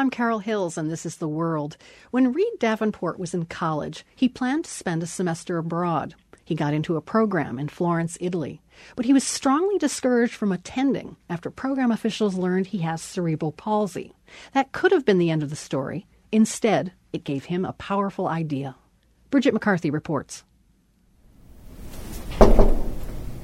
I'm Carol Hills, and this is The World. When Reid Davenport was in college, he planned to spend a semester abroad. He got into a program in Florence, Italy. But he was strongly discouraged from attending after program officials learned he has cerebral palsy. That could have been the end of the story. Instead, it gave him a powerful idea. Brigid McCarthy reports.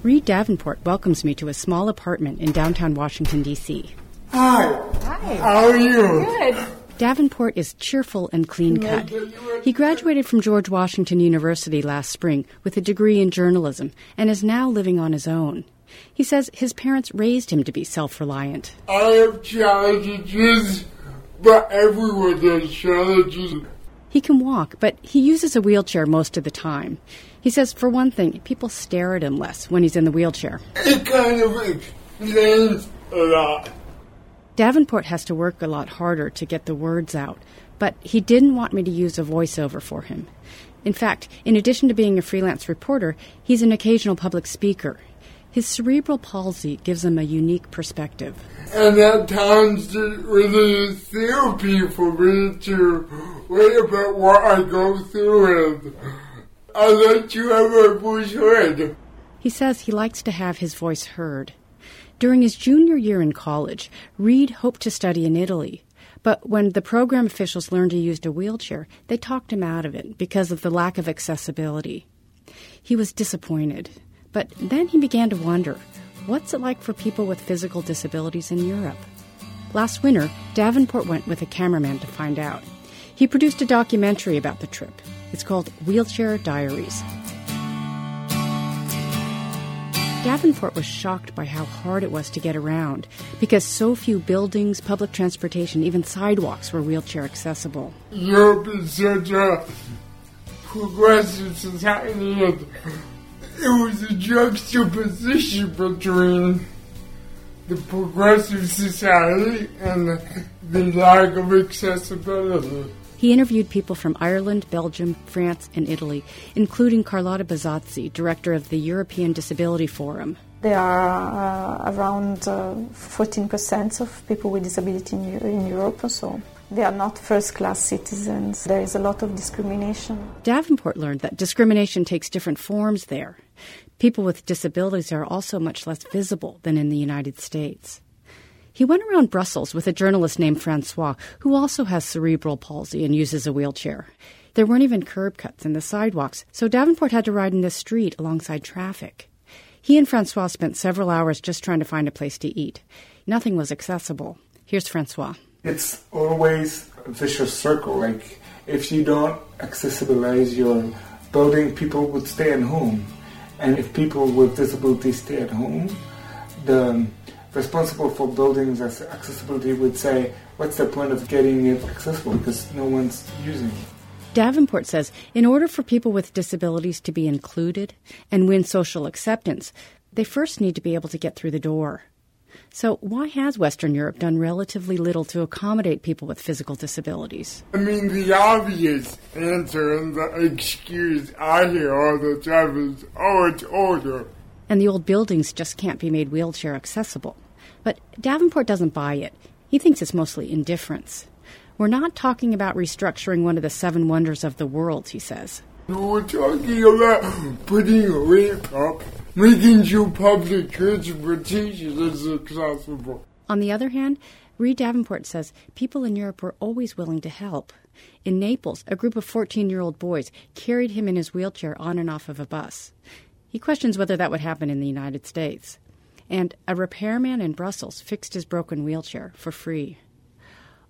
Reid Davenport welcomes me to a small apartment in downtown Washington, D.C. Hi. Hi. How are you? Good. Davenport is cheerful and clean cut. He graduated from George Washington University last spring with a degree in journalism and is now living on his own. He says his parents raised him to be self reliant. I have challenges, but everyone has challenges. He can walk, but he uses a wheelchair most of the time. He says, for one thing, people stare at him less when he's in the wheelchair. It kind of explains a lot. Davenport has to work a lot harder to get the words out, but he didn't want me to use a voiceover for him. In fact, in addition to being a freelance reporter, he's an occasional public speaker. His cerebral palsy gives him a unique perspective. And at times it really is therapy for me to write about what I go through and I like to have my voice heard. He says he likes to have his voice heard. During his junior year in college, Reid hoped to study in Italy. But when the program officials learned he used a wheelchair, they talked him out of it because of the lack of accessibility. He was disappointed. But then he began to wonder what's it like for people with physical disabilities in Europe? Last winter, Davenport went with a cameraman to find out. He produced a documentary about the trip. It's called Wheelchair Diaries. Davenport was shocked by how hard it was to get around because so few buildings, public transportation, even sidewalks were wheelchair accessible. Europe is such a progressive society and it was a juxtaposition between the progressive society and the lack of accessibility. He interviewed people from Ireland, Belgium, France, and Italy, including Carlotta Besozzi, director of the European Disability Forum. There are uh, around uh, 14% of people with disability in, in Europe, so they are not first class citizens. There is a lot of discrimination. Davenport learned that discrimination takes different forms there. People with disabilities are also much less visible than in the United States. He went around Brussels with a journalist named Francois, who also has cerebral palsy and uses a wheelchair. There weren't even curb cuts in the sidewalks, so Davenport had to ride in the street alongside traffic. He and Francois spent several hours just trying to find a place to eat. Nothing was accessible. Here's Francois. It's always a vicious circle. Like, if you don't accessibilize your building, people would stay at home. And if people with disabilities stay at home, the responsible for buildings as accessibility would say, what's the point of getting it accessible because no one's using it? Davenport says in order for people with disabilities to be included and win social acceptance, they first need to be able to get through the door. So, why has Western Europe done relatively little to accommodate people with physical disabilities? I mean, the obvious answer and the excuse I hear all the time is, oh, it's older. And the old buildings just can't be made wheelchair accessible. But Davenport doesn't buy it. He thinks it's mostly indifference. We're not talking about restructuring one of the seven wonders of the world, he says. We're talking about putting a rate up, making sure public transportation is accessible. On the other hand, Reid Davenport says people in Europe were always willing to help. In Naples, a group of 14 year old boys carried him in his wheelchair on and off of a bus. He questions whether that would happen in the United States. And a repairman in Brussels fixed his broken wheelchair for free.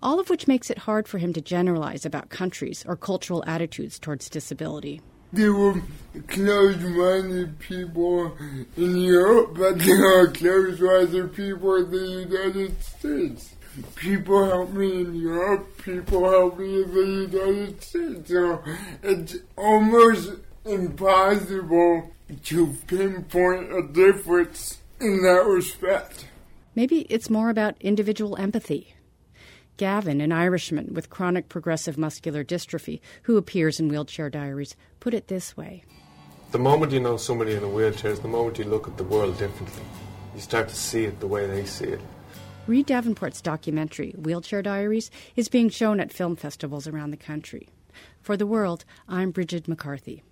All of which makes it hard for him to generalize about countries or cultural attitudes towards disability. There were closed-minded people in Europe, but there are closed-minded people in the United States. People help me in Europe, people help me in the United States. So it's almost impossible to pinpoint a difference in that respect. Maybe it's more about individual empathy. Gavin, an Irishman with chronic progressive muscular dystrophy, who appears in Wheelchair Diaries, put it this way The moment you know somebody in a wheelchair is the moment you look at the world differently. You start to see it the way they see it. Reid Davenport's documentary, Wheelchair Diaries, is being shown at film festivals around the country. For the world, I'm Brigid McCarthy.